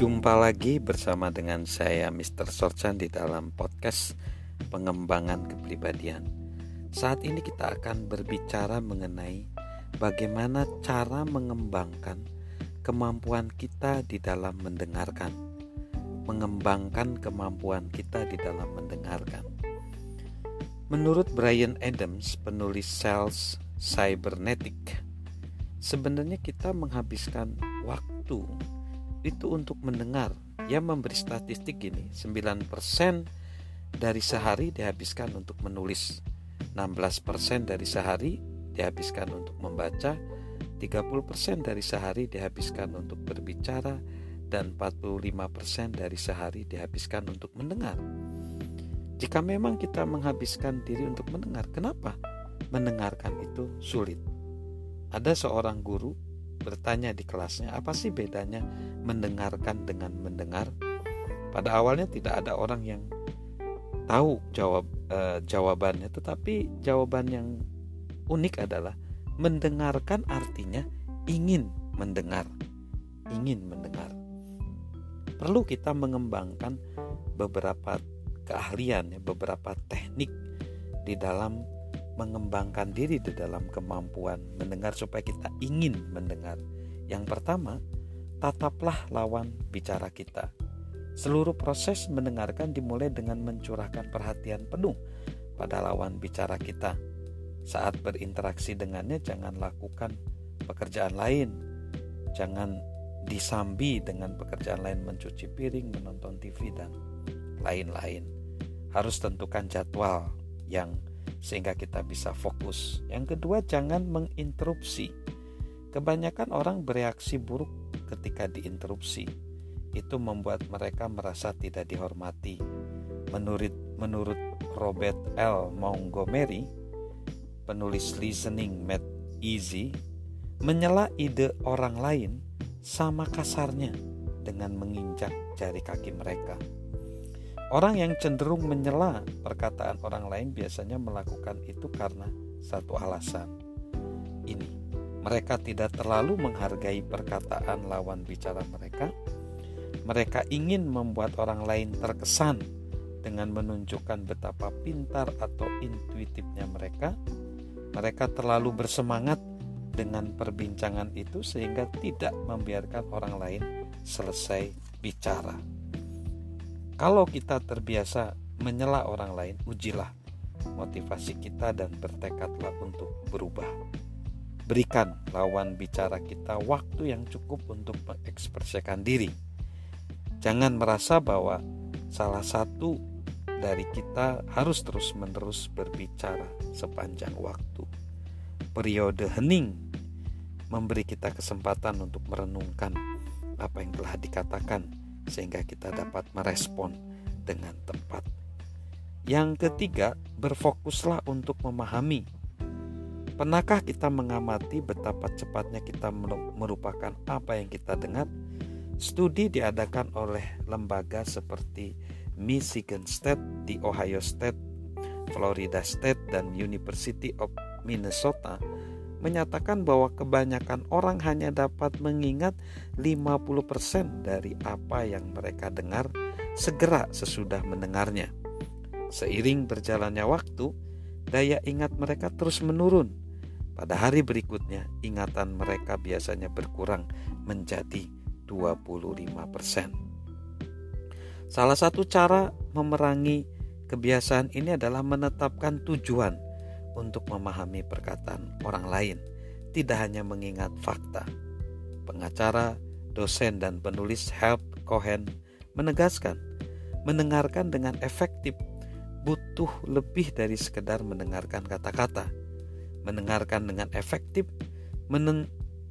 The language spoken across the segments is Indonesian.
Jumpa lagi bersama dengan saya Mr. Sorchan di dalam podcast pengembangan kepribadian. Saat ini kita akan berbicara mengenai bagaimana cara mengembangkan kemampuan kita di dalam mendengarkan. Mengembangkan kemampuan kita di dalam mendengarkan. Menurut Brian Adams, penulis Sales Cybernetic, sebenarnya kita menghabiskan waktu itu untuk mendengar. Ia memberi statistik gini, 9% dari sehari dihabiskan untuk menulis, 16% dari sehari dihabiskan untuk membaca, 30% dari sehari dihabiskan untuk berbicara, dan 45% dari sehari dihabiskan untuk mendengar. Jika memang kita menghabiskan diri untuk mendengar, kenapa mendengarkan itu sulit? Ada seorang guru bertanya di kelasnya, apa sih bedanya mendengarkan dengan mendengar? Pada awalnya tidak ada orang yang tahu jawab e, jawabannya, tetapi jawaban yang unik adalah mendengarkan artinya ingin mendengar, ingin mendengar. Perlu kita mengembangkan beberapa keahlian, ya, beberapa teknik di dalam mengembangkan diri di dalam kemampuan mendengar supaya kita ingin mendengar. Yang pertama, tataplah lawan bicara kita. Seluruh proses mendengarkan dimulai dengan mencurahkan perhatian penuh pada lawan bicara kita. Saat berinteraksi dengannya, jangan lakukan pekerjaan lain, jangan disambi dengan pekerjaan lain, mencuci piring, menonton TV, dan lain-lain. Harus tentukan jadwal yang sehingga kita bisa fokus. Yang kedua, jangan menginterupsi. Kebanyakan orang bereaksi buruk ketika diinterupsi. Itu membuat mereka merasa tidak dihormati. Menurut menurut Robert L. Montgomery, penulis Listening Made Easy, menyela ide orang lain sama kasarnya dengan menginjak jari kaki mereka. Orang yang cenderung menyela perkataan orang lain biasanya melakukan itu karena satu alasan. Ini, mereka tidak terlalu menghargai perkataan lawan bicara mereka. Mereka ingin membuat orang lain terkesan dengan menunjukkan betapa pintar atau intuitifnya mereka. Mereka terlalu bersemangat dengan perbincangan itu sehingga tidak membiarkan orang lain selesai bicara. Kalau kita terbiasa menyela orang lain, ujilah motivasi kita dan bertekadlah untuk berubah. Berikan lawan bicara kita waktu yang cukup untuk mengekspresikan diri. Jangan merasa bahwa salah satu dari kita harus terus-menerus berbicara sepanjang waktu. Periode hening memberi kita kesempatan untuk merenungkan apa yang telah dikatakan sehingga kita dapat merespon dengan tepat. Yang ketiga, berfokuslah untuk memahami. Pernahkah kita mengamati betapa cepatnya kita merupakan apa yang kita dengar? Studi diadakan oleh lembaga seperti Michigan State di Ohio State, Florida State, dan University of Minnesota menyatakan bahwa kebanyakan orang hanya dapat mengingat 50% dari apa yang mereka dengar segera sesudah mendengarnya. Seiring berjalannya waktu, daya ingat mereka terus menurun. Pada hari berikutnya, ingatan mereka biasanya berkurang menjadi 25%. Salah satu cara memerangi kebiasaan ini adalah menetapkan tujuan untuk memahami perkataan orang lain, tidak hanya mengingat fakta. Pengacara, dosen, dan penulis Help Cohen menegaskan, mendengarkan dengan efektif butuh lebih dari sekedar mendengarkan kata-kata. Mendengarkan dengan efektif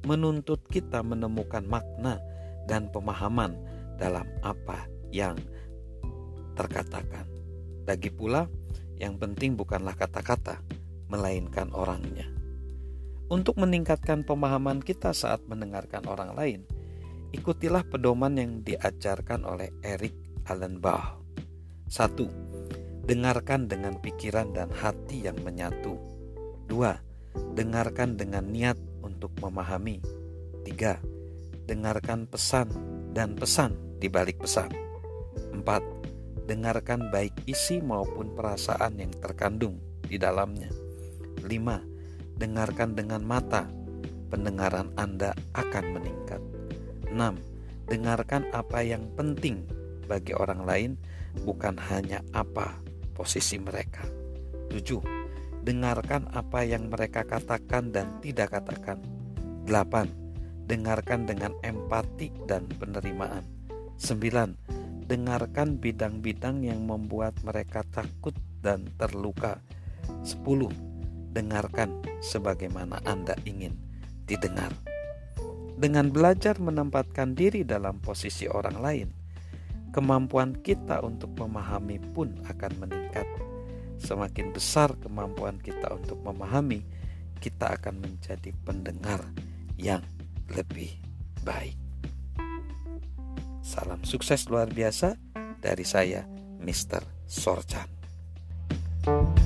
menuntut kita menemukan makna dan pemahaman dalam apa yang terkatakan. Lagi pula, yang penting bukanlah kata-kata, melainkan orangnya. Untuk meningkatkan pemahaman kita saat mendengarkan orang lain, ikutilah pedoman yang diajarkan oleh Eric Allen Bach. 1. Dengarkan dengan pikiran dan hati yang menyatu. 2. Dengarkan dengan niat untuk memahami. 3. Dengarkan pesan dan pesan di balik pesan. 4. Dengarkan baik isi maupun perasaan yang terkandung di dalamnya. 5. Dengarkan dengan mata. Pendengaran Anda akan meningkat. 6. Dengarkan apa yang penting bagi orang lain, bukan hanya apa posisi mereka. 7. Dengarkan apa yang mereka katakan dan tidak katakan. 8. Dengarkan dengan empati dan penerimaan. 9. Dengarkan bidang-bidang yang membuat mereka takut dan terluka. 10. Dengarkan sebagaimana Anda ingin didengar. Dengan belajar menempatkan diri dalam posisi orang lain, kemampuan kita untuk memahami pun akan meningkat. Semakin besar kemampuan kita untuk memahami, kita akan menjadi pendengar yang lebih baik. Salam sukses luar biasa dari saya, Mr. Sorchan. thank you